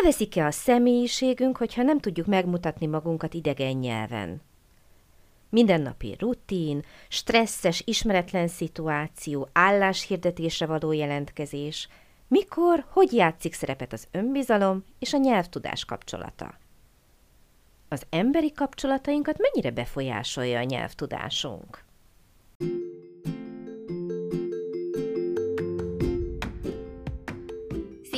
Elveszik-e a személyiségünk, hogyha nem tudjuk megmutatni magunkat idegen nyelven? Mindennapi rutin, stresszes, ismeretlen szituáció, álláshirdetésre való jelentkezés. Mikor, hogy játszik szerepet az önbizalom és a nyelvtudás kapcsolata? Az emberi kapcsolatainkat mennyire befolyásolja a nyelvtudásunk?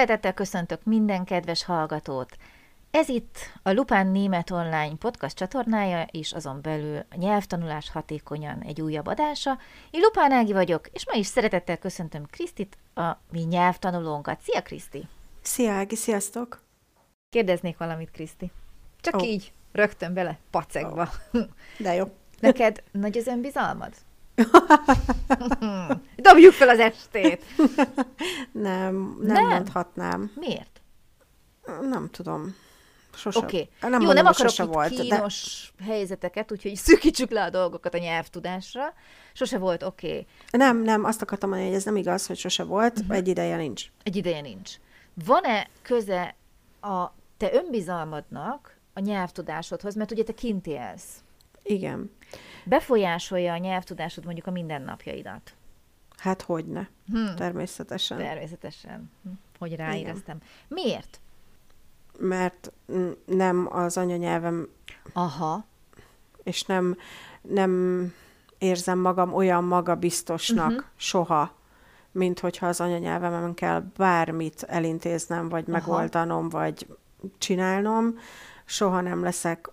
Szeretettel köszöntök minden kedves hallgatót! Ez itt a Lupán Német Online podcast csatornája, és azon belül a nyelvtanulás hatékonyan egy újabb adása. Én Lupán Ági vagyok, és ma is szeretettel köszöntöm Krisztit, a mi nyelvtanulónkat. Szia, Kriszti! Szia, Ági, sziasztok! Kérdeznék valamit, Kriszti. Csak oh. így, rögtön bele, pacekba. Oh. De jó. Neked nagy az önbizalmad? Dobjuk fel az estét! nem, nem, nem mondhatnám. Miért? Nem tudom. Sose. Oké. Okay. Nem Jó, nem akarok itt volt, kínos de... helyzeteket, úgyhogy szűkítsük le a dolgokat a nyelvtudásra. Sose volt, oké. Okay. Nem, nem, azt akartam mondani, hogy ez nem igaz, hogy sose volt, uh-huh. egy ideje nincs. Egy ideje nincs. Van-e köze a te önbizalmadnak a nyelvtudásodhoz, mert ugye te kint élsz. Igen. Befolyásolja a nyelvtudásod mondjuk a mindennapjaidat? Hát hogyne. Hm. Természetesen. Természetesen. Hm. Hogy ráéreztem. Igen. Miért? Mert nem az anyanyelvem. Aha. És nem, nem érzem magam olyan magabiztosnak uh-huh. soha, mint hogyha az anyanyelvemen kell bármit elintéznem, vagy Aha. megoldanom, vagy csinálnom. Soha nem leszek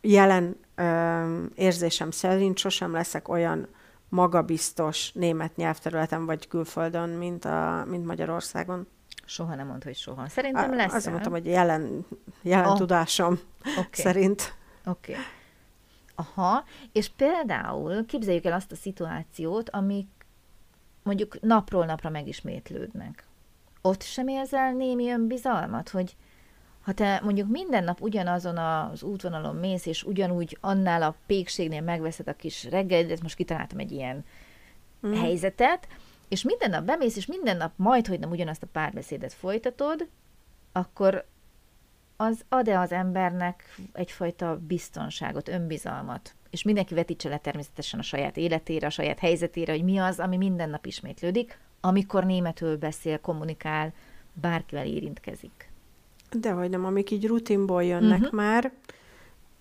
jelen ö, érzésem szerint sosem leszek olyan magabiztos német nyelvterületen vagy külföldön, mint, a, mint Magyarországon. Soha nem mond, hogy soha. Szerintem lesz. Azt mondtam, hogy jelen, jelen oh. tudásom okay. szerint. Oké. Okay. Aha, és például képzeljük el azt a szituációt, amik mondjuk napról napra megismétlődnek. Ott sem érzel némi önbizalmat, hogy ha te mondjuk minden nap ugyanazon az útvonalon mész, és ugyanúgy annál a pékségnél megveszed a kis reggelidet, most kitaláltam egy ilyen mm. helyzetet, és minden nap bemész, és minden nap majd, hogy nem ugyanazt a párbeszédet folytatod, akkor az ad-e az embernek egyfajta biztonságot, önbizalmat? És mindenki vetítse le természetesen a saját életére, a saját helyzetére, hogy mi az, ami minden nap ismétlődik, amikor németül beszél, kommunikál, bárkivel érintkezik. Dehogy nem, amik így rutinból jönnek uh-huh. már,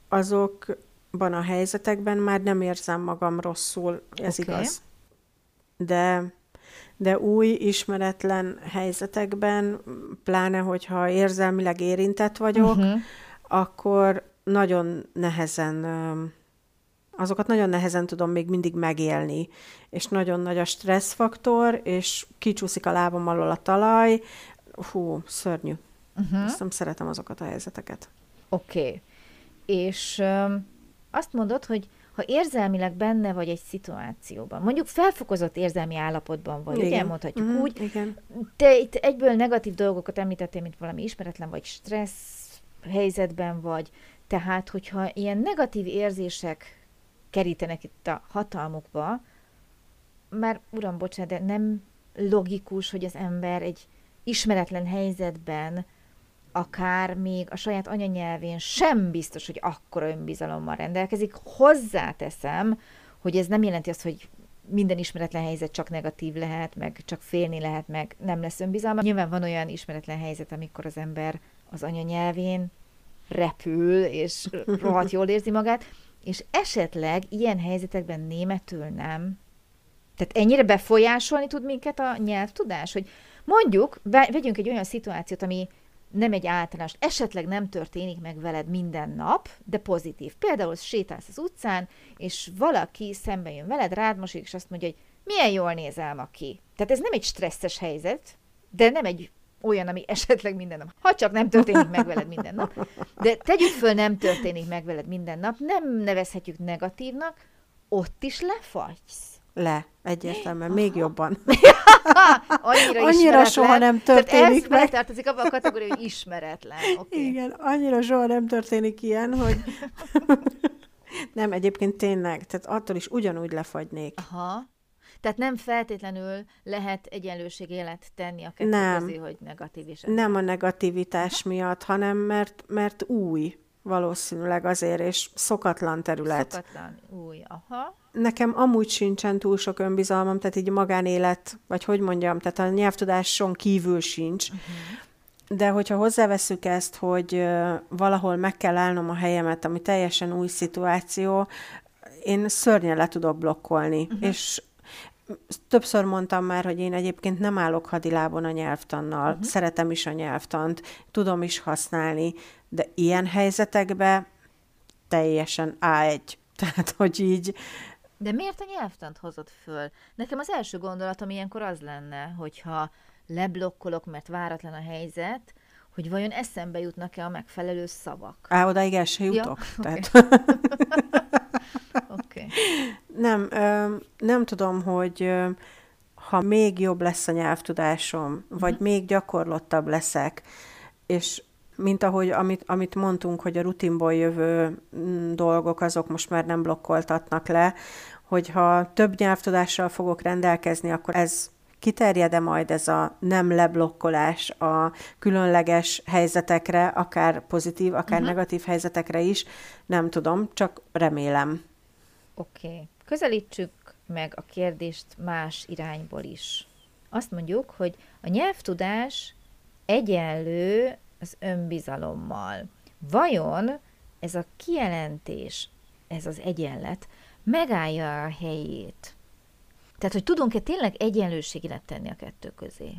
azokban a helyzetekben már nem érzem magam rosszul, ez okay. igaz. De, de új, ismeretlen helyzetekben, pláne, hogyha érzelmileg érintett vagyok, uh-huh. akkor nagyon nehezen azokat nagyon nehezen tudom még mindig megélni, és nagyon nagy a stresszfaktor, és kicsúszik a lábam alól a talaj, hú, szörnyű. Uh-huh. Azt nem szeretem azokat a helyzeteket. Oké. Okay. És um, azt mondod, hogy ha érzelmileg benne vagy egy szituációban, mondjuk felfokozott érzelmi állapotban vagy, igen. ugye mondhatjuk uh-huh. úgy, igen. te itt egyből negatív dolgokat említettél, mint valami ismeretlen vagy stressz helyzetben vagy, tehát hogyha ilyen negatív érzések kerítenek itt a hatalmukba, már uram, bocsánat, de nem logikus, hogy az ember egy ismeretlen helyzetben akár még a saját anyanyelvén sem biztos, hogy akkora önbizalommal rendelkezik. Hozzáteszem, hogy ez nem jelenti azt, hogy minden ismeretlen helyzet csak negatív lehet, meg csak félni lehet, meg nem lesz önbizalma. Nyilván van olyan ismeretlen helyzet, amikor az ember az anyanyelvén repül, és rohadt jól érzi magát, és esetleg ilyen helyzetekben németül nem. Tehát ennyire befolyásolni tud minket a nyelvtudás, hogy mondjuk, vegyünk egy olyan szituációt, ami nem egy általános, esetleg nem történik meg veled minden nap, de pozitív. Például sétálsz az utcán, és valaki szembe jön veled, rád és azt mondja, hogy milyen jól nézel ma ki. Tehát ez nem egy stresszes helyzet, de nem egy olyan, ami esetleg minden nap. Ha csak nem történik meg veled minden nap. De tegyük föl, nem történik meg veled minden nap, nem nevezhetjük negatívnak, ott is lefagysz. Le, egyértelműen, még jobban. annyira, annyira soha nem történik Tehát ez tartozik abban a kategóriában, hogy ismeretlen. Okay. Igen, annyira soha nem történik ilyen, hogy nem, egyébként tényleg, tehát attól is ugyanúgy lefagynék. Aha. Tehát nem feltétlenül lehet élet tenni a kettő nem. közé, hogy negatív is. Nem a negativitás miatt, hanem mert, mert új valószínűleg azért, és szokatlan terület. Szokatlan, új, aha. Nekem amúgy sincsen túl sok önbizalmam, tehát így magánélet, vagy hogy mondjam, tehát a nyelvtudáson kívül sincs. Uh-huh. De hogyha hozzáveszünk ezt, hogy valahol meg kell állnom a helyemet, ami teljesen új szituáció, én szörnyen le tudok blokkolni, uh-huh. és többször mondtam már, hogy én egyébként nem állok hadilábon a nyelvtannal, uh-huh. szeretem is a nyelvtant, tudom is használni, de ilyen helyzetekben teljesen A1. Tehát, hogy így... De miért a nyelvtant hozott föl? Nekem az első gondolatom ilyenkor az lenne, hogyha leblokkolok, mert váratlan a helyzet, hogy vajon eszembe jutnak-e a megfelelő szavak. Á, odaig el se jutok. Ja? Tehát... Okay. Nem, ö, nem tudom, hogy ö, ha még jobb lesz a nyelvtudásom, vagy uh-huh. még gyakorlottabb leszek, és mint ahogy, amit, amit mondtunk, hogy a rutinból jövő mm, dolgok, azok most már nem blokkoltatnak le, hogyha több nyelvtudással fogok rendelkezni, akkor ez kiterjed-e majd ez a nem leblokkolás a különleges helyzetekre, akár pozitív, akár uh-huh. negatív helyzetekre is, nem tudom, csak remélem. Oké. Okay. Közelítsük meg a kérdést más irányból is. Azt mondjuk, hogy a nyelvtudás egyenlő az önbizalommal. Vajon ez a kijelentés, ez az egyenlet megállja a helyét? Tehát, hogy tudunk-e tényleg egyenlőséget tenni a kettő közé?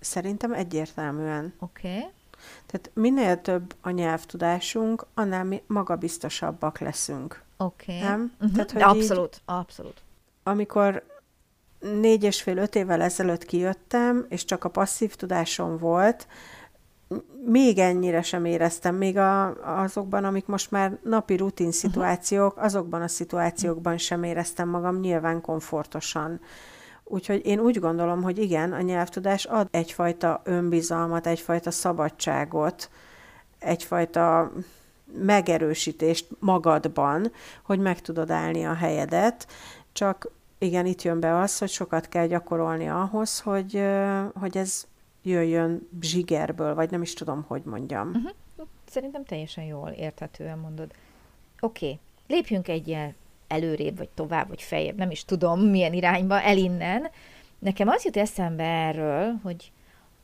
Szerintem egyértelműen. Oké. Okay. Tehát minél több a nyelvtudásunk, annál mi magabiztosabbak leszünk. Oké. Okay. Nem? Uh-huh. Tehát, hogy abszolút, így, abszolút. Amikor négy és fél, öt évvel ezelőtt kijöttem, és csak a passzív tudásom volt, még ennyire sem éreztem, még a, azokban, amik most már napi rutin mhm. szituációk, azokban a szituációkban sem éreztem magam nyilván komfortosan. Úgyhogy én úgy gondolom, hogy igen, a nyelvtudás ad egyfajta önbizalmat, egyfajta szabadságot, egyfajta megerősítést magadban, hogy meg tudod állni a helyedet, csak igen, itt jön be az, hogy sokat kell gyakorolni ahhoz, hogy, hogy ez jöjjön zsigerből, vagy nem is tudom, hogy mondjam. Uh-huh. Szerintem teljesen jól érthetően mondod. Oké, okay. lépjünk egyel előrébb, vagy tovább, vagy feljebb, nem is tudom milyen irányba, elinnen. Nekem az jut eszembe erről, hogy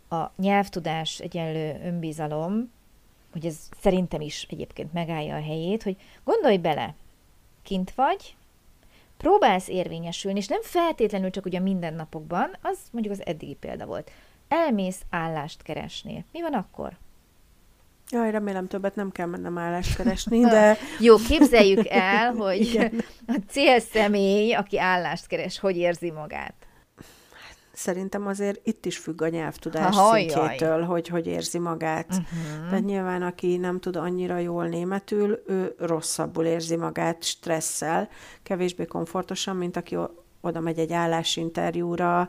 a nyelvtudás egyenlő önbizalom, hogy ez szerintem is egyébként megállja a helyét, hogy gondolj bele, kint vagy, próbálsz érvényesülni, és nem feltétlenül csak ugye mindennapokban, az mondjuk az eddigi példa volt. Elmész állást keresni. Mi van akkor? Jaj, remélem többet nem kell mennem állást keresni, de... Jó, képzeljük el, hogy a célszemély, aki állást keres, hogy érzi magát. Szerintem azért itt is függ a nyelvtudás ha, szintjétől, hogy hogy érzi magát. Uh-huh. Tehát nyilván, aki nem tud annyira jól németül, ő rosszabbul érzi magát stresszel, kevésbé komfortosan, mint aki oda megy egy állásinterjúra,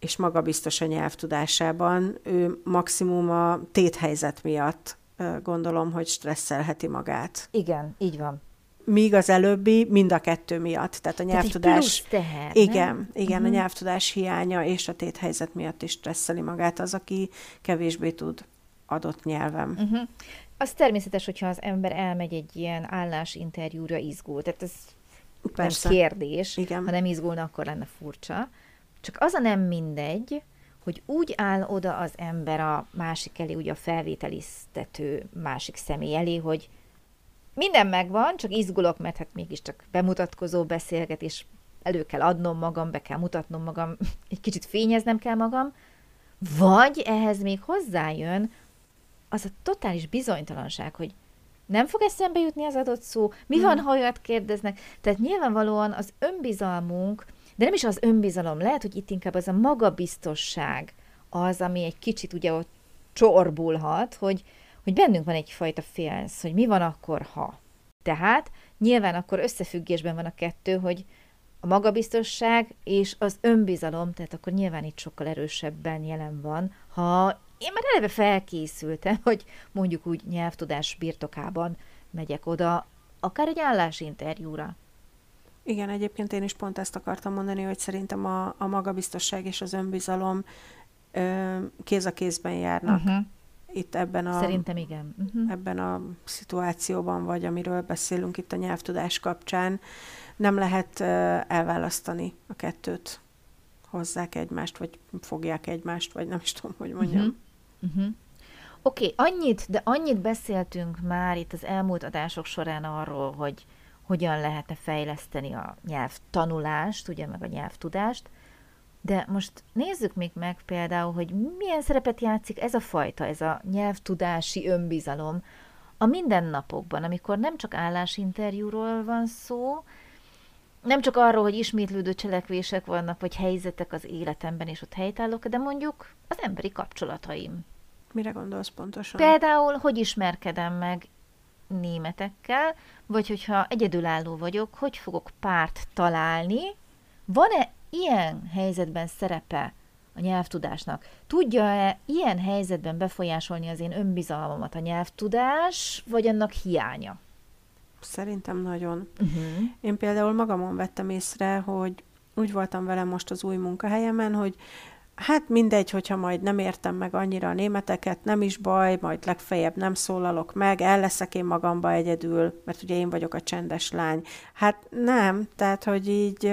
és magabiztos a nyelvtudásában. Ő maximum a téthelyzet miatt gondolom, hogy stresszelheti magát. Igen, így van. Míg az előbbi mind a kettő miatt. Tehát a nyelvtudás... Tehát teher, igen, nem? igen, uh-huh. a nyelvtudás hiánya és a téthelyzet miatt is stresszeli magát az, aki kevésbé tud adott nyelvem. Uh-huh. Az természetes, hogyha az ember elmegy egy ilyen állásinterjúra izgul. Tehát ez Persze. nem kérdés. Igen. Ha nem izgulna, akkor lenne furcsa. Csak az a nem mindegy, hogy úgy áll oda az ember a másik elé, ugye a felvételiztető másik személy elé, hogy minden megvan, csak izgulok, mert hát mégiscsak bemutatkozó beszélgetés, elő kell adnom magam, be kell mutatnom magam, egy kicsit fényeznem kell magam, vagy ehhez még hozzájön az a totális bizonytalanság, hogy nem fog eszembe jutni az adott szó, mi hmm. van, ha olyat kérdeznek. Tehát nyilvánvalóan az önbizalmunk, de nem is az önbizalom, lehet, hogy itt inkább az a magabiztosság az, ami egy kicsit ugye ott csorbulhat, hogy, hogy bennünk van egyfajta félsz, hogy mi van akkor, ha. Tehát nyilván akkor összefüggésben van a kettő, hogy a magabiztosság és az önbizalom, tehát akkor nyilván itt sokkal erősebben jelen van, ha én már eleve felkészültem, hogy mondjuk úgy nyelvtudás birtokában megyek oda, akár egy állásinterjúra. Igen, egyébként én is pont ezt akartam mondani, hogy szerintem a, a magabiztosság és az önbizalom ö, kéz a kézben járnak. Uh-huh. Itt ebben a, Szerintem igen. Uh-huh. ebben a szituációban, vagy amiről beszélünk itt a nyelvtudás kapcsán, nem lehet ö, elválasztani a kettőt. Hozzák egymást, vagy fogják egymást, vagy nem is tudom, hogy mondjam. Uh-huh. Uh-huh. Oké, okay, annyit, de annyit beszéltünk már itt az elmúlt adások során arról, hogy hogyan lehetne fejleszteni a nyelvtanulást, ugye, meg a nyelvtudást, de most nézzük még meg például, hogy milyen szerepet játszik ez a fajta, ez a nyelvtudási önbizalom a mindennapokban, amikor nem csak állásinterjúról van szó, nem csak arról, hogy ismétlődő cselekvések vannak, vagy helyzetek az életemben, és ott helytállok, de mondjuk az emberi kapcsolataim. Mire gondolsz pontosan? Például, hogy ismerkedem meg németekkel, vagy hogyha egyedülálló vagyok, hogy fogok párt találni, van-e ilyen helyzetben szerepe a nyelvtudásnak? Tudja-e ilyen helyzetben befolyásolni az én önbizalmamat a nyelvtudás, vagy annak hiánya? Szerintem nagyon. Uh-huh. Én például magamon vettem észre, hogy úgy voltam velem most az új munkahelyemen, hogy hát mindegy, hogyha majd nem értem meg annyira a németeket, nem is baj, majd legfeljebb nem szólalok meg, el leszek én magamba egyedül, mert ugye én vagyok a csendes lány. Hát nem, tehát, hogy így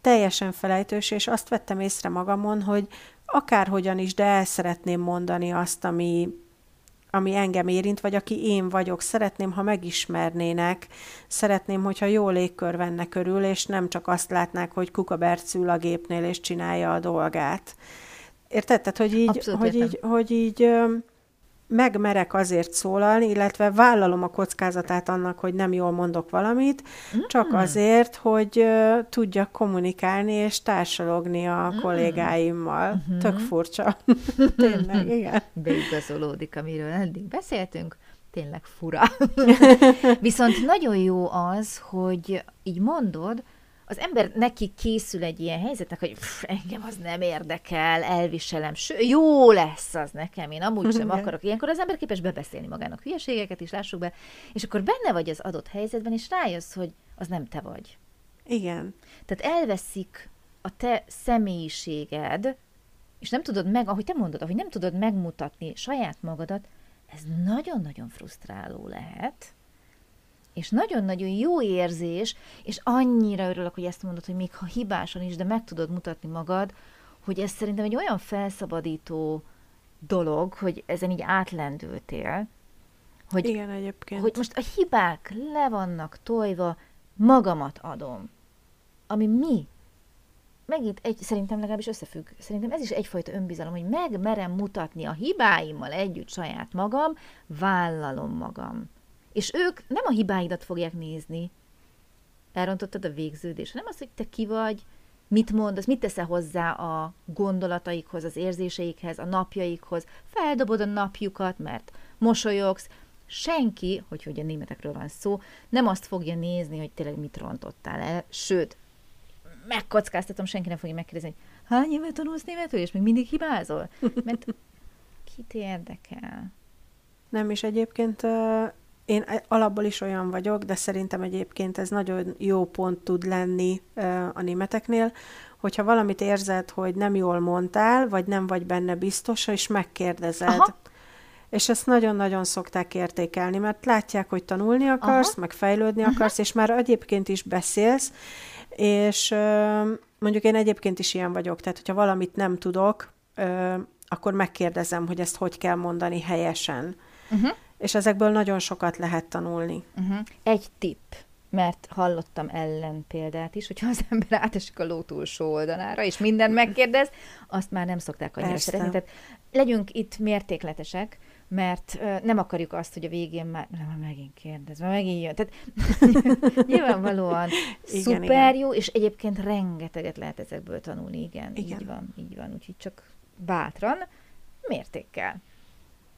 teljesen felejtős, és azt vettem észre magamon, hogy akárhogyan is, de el szeretném mondani azt, ami, ami engem érint, vagy aki én vagyok. Szeretném, ha megismernének, szeretném, hogyha jó légkör venne körül, és nem csak azt látnák, hogy kukaberc ül a gépnél, és csinálja a dolgát. Érted? Tehát, hogy így, Abszolút hogy így, hogy így megmerek azért szólalni, illetve vállalom a kockázatát annak, hogy nem jól mondok valamit, mm. csak azért, hogy uh, tudjak kommunikálni és társalogni a mm. kollégáimmal. Mm-hmm. Tök furcsa. Tényleg, igen. Beigazolódik, amiről eddig beszéltünk. Tényleg fura. Viszont nagyon jó az, hogy így mondod, az ember neki készül egy ilyen helyzetnek, hogy pff, engem az nem érdekel, elviselem, ső, jó lesz az nekem, én amúgy sem akarok. Ilyenkor az ember képes bebeszélni magának hülyeségeket is, lássuk be, és akkor benne vagy az adott helyzetben, és rájössz, hogy az nem te vagy. Igen. Tehát elveszik a te személyiséged, és nem tudod meg, ahogy te mondod, ahogy nem tudod megmutatni saját magadat, ez nagyon-nagyon frusztráló lehet, és nagyon-nagyon jó érzés, és annyira örülök, hogy ezt mondod, hogy még ha hibásan is, de meg tudod mutatni magad, hogy ez szerintem egy olyan felszabadító dolog, hogy ezen így átlendültél, hogy, Igen, egyébként. hogy most a hibák le vannak tojva, magamat adom. Ami mi? Megint egy, szerintem legalábbis összefügg. Szerintem ez is egyfajta önbizalom, hogy megmerem mutatni a hibáimmal együtt saját magam, vállalom magam. És ők nem a hibáidat fogják nézni, elrontottad a végződés, hanem az, hogy te ki vagy, mit mondasz, mit teszel hozzá a gondolataikhoz, az érzéseikhez, a napjaikhoz, feldobod a napjukat, mert mosolyogsz, senki, hogy a németekről van szó, nem azt fogja nézni, hogy tényleg mit rontottál el, sőt, megkockáztatom, senki nem fogja megkérdezni, hogy hány éve tanulsz németül, és még mindig hibázol? Mert kit érdekel? Nem, és egyébként én alapból is olyan vagyok, de szerintem egyébként ez nagyon jó pont tud lenni a németeknél, hogyha valamit érzed, hogy nem jól mondtál, vagy nem vagy benne biztos, és megkérdezed. Aha. És ezt nagyon-nagyon szokták értékelni, mert látják, hogy tanulni akarsz, Aha. meg fejlődni uh-huh. akarsz, és már egyébként is beszélsz, és mondjuk én egyébként is ilyen vagyok, tehát hogyha valamit nem tudok, akkor megkérdezem, hogy ezt hogy kell mondani helyesen. Uh-huh és ezekből nagyon sokat lehet tanulni. Uh-huh. Egy tipp, mert hallottam ellen példát is, hogyha az ember átesik a ló túlsó oldalára, és mindent megkérdez, azt már nem szokták annyira Persze. szeretni. Tehát legyünk itt mértékletesek, mert nem akarjuk azt, hogy a végén már, nem, megint kérdez, már megint jön. Tehát nyilvánvalóan igen, szuper igen. jó, és egyébként rengeteget lehet ezekből tanulni, igen, igen. így van, így van, úgyhogy csak bátran, mértékkel.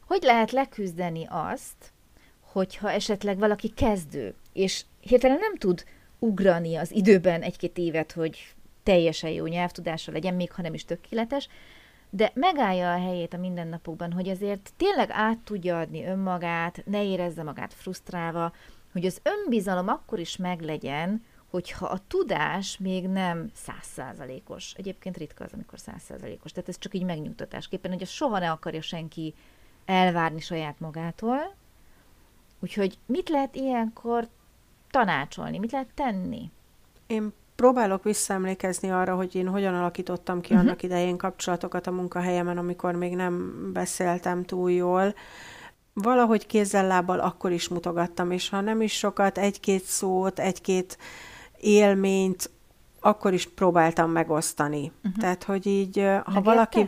Hogy lehet leküzdeni azt, hogyha esetleg valaki kezdő, és hirtelen nem tud ugrani az időben egy-két évet, hogy teljesen jó nyelvtudása legyen, még ha nem is tökéletes, de megállja a helyét a mindennapokban, hogy azért tényleg át tudja adni önmagát, ne érezze magát frusztrálva, hogy az önbizalom akkor is meglegyen, hogyha a tudás még nem százszázalékos. Egyébként ritka az, amikor százszázalékos. Tehát ez csak így megnyugtatásképpen, hogy soha ne akarja senki elvárni saját magától. Úgyhogy mit lehet ilyenkor tanácsolni, mit lehet tenni? Én próbálok visszaemlékezni arra, hogy én hogyan alakítottam ki uh-huh. annak idején kapcsolatokat a munkahelyemen, amikor még nem beszéltem túl jól. Valahogy kézzel-lábbal akkor is mutogattam, és ha nem is sokat, egy-két szót, egy-két élményt, akkor is próbáltam megosztani. Uh-huh. Tehát, hogy így, ha valaki...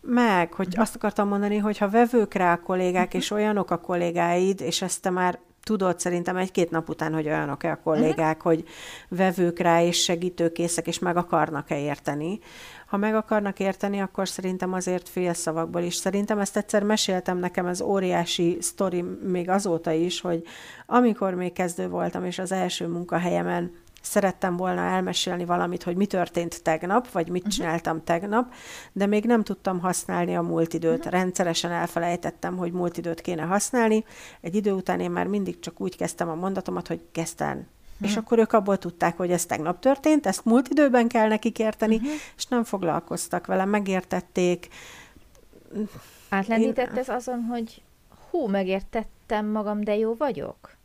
Meg, hogy uh-huh. azt akartam mondani, hogy ha vevők rá a kollégák, uh-huh. és olyanok a kollégáid, és ezt te már tudod szerintem egy-két nap után, hogy olyanok-e a kollégák, uh-huh. hogy vevők rá és segítőkészek, és meg akarnak-e érteni. Ha meg akarnak érteni, akkor szerintem azért félszavakból is. Szerintem ezt egyszer meséltem nekem, ez óriási sztori még azóta is, hogy amikor még kezdő voltam, és az első munkahelyemen szerettem volna elmesélni valamit, hogy mi történt tegnap, vagy mit uh-huh. csináltam tegnap, de még nem tudtam használni a múlt időt. Uh-huh. Rendszeresen elfelejtettem, hogy múlt időt kéne használni. Egy idő után én már mindig csak úgy kezdtem a mondatomat, hogy kezdten. Uh-huh. És akkor ők abból tudták, hogy ez tegnap történt, ezt múlt időben kell nekik érteni, uh-huh. és nem foglalkoztak vele, megértették. Átlendített én... ez azon, hogy hú, megértettem magam, de jó vagyok?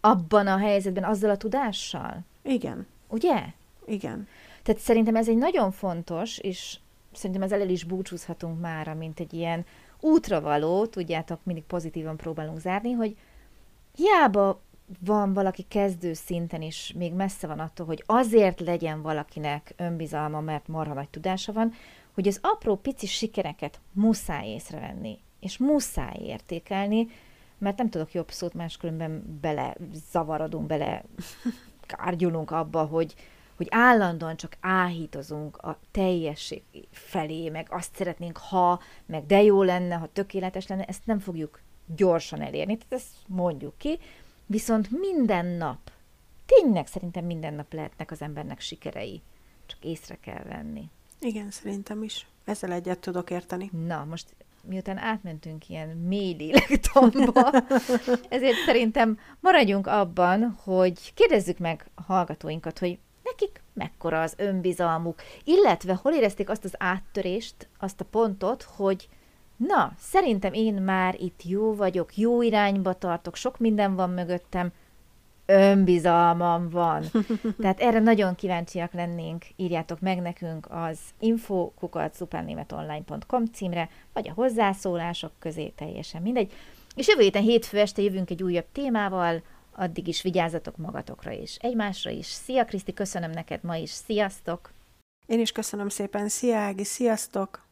Abban a helyzetben, azzal a tudással? Igen. Ugye? Igen. Tehát szerintem ez egy nagyon fontos, és szerintem ezzel el is búcsúzhatunk mára, mint egy ilyen útravaló, tudjátok, mindig pozitívan próbálunk zárni, hogy hiába van valaki kezdő szinten is, még messze van attól, hogy azért legyen valakinek önbizalma, mert marha nagy tudása van, hogy az apró pici sikereket muszáj észrevenni, és muszáj értékelni, mert nem tudok jobb szót, máskülönben bele zavarodunk, bele kárgyulunk abba, hogy, hogy állandóan csak áhítozunk a teljesség felé, meg azt szeretnénk, ha, meg de jó lenne, ha tökéletes lenne, ezt nem fogjuk gyorsan elérni, tehát ezt mondjuk ki, viszont minden nap, tényleg szerintem minden nap lehetnek az embernek sikerei, csak észre kell venni. Igen, szerintem is. Ezzel egyet tudok érteni. Na, most miután átmentünk ilyen mély lélektamba, ezért szerintem maradjunk abban, hogy kérdezzük meg a hallgatóinkat, hogy nekik mekkora az önbizalmuk, illetve hol érezték azt az áttörést, azt a pontot, hogy na, szerintem én már itt jó vagyok, jó irányba tartok, sok minden van mögöttem, önbizalmam van. Tehát erre nagyon kíváncsiak lennénk, írjátok meg nekünk az info.kukat.supernémetonline.com címre, vagy a hozzászólások közé, teljesen mindegy. És jövő héten hétfő este jövünk egy újabb témával, addig is vigyázzatok magatokra és egymásra is. Szia Kriszti, köszönöm neked ma is, sziasztok! Én is köszönöm szépen, szia Ági, sziasztok!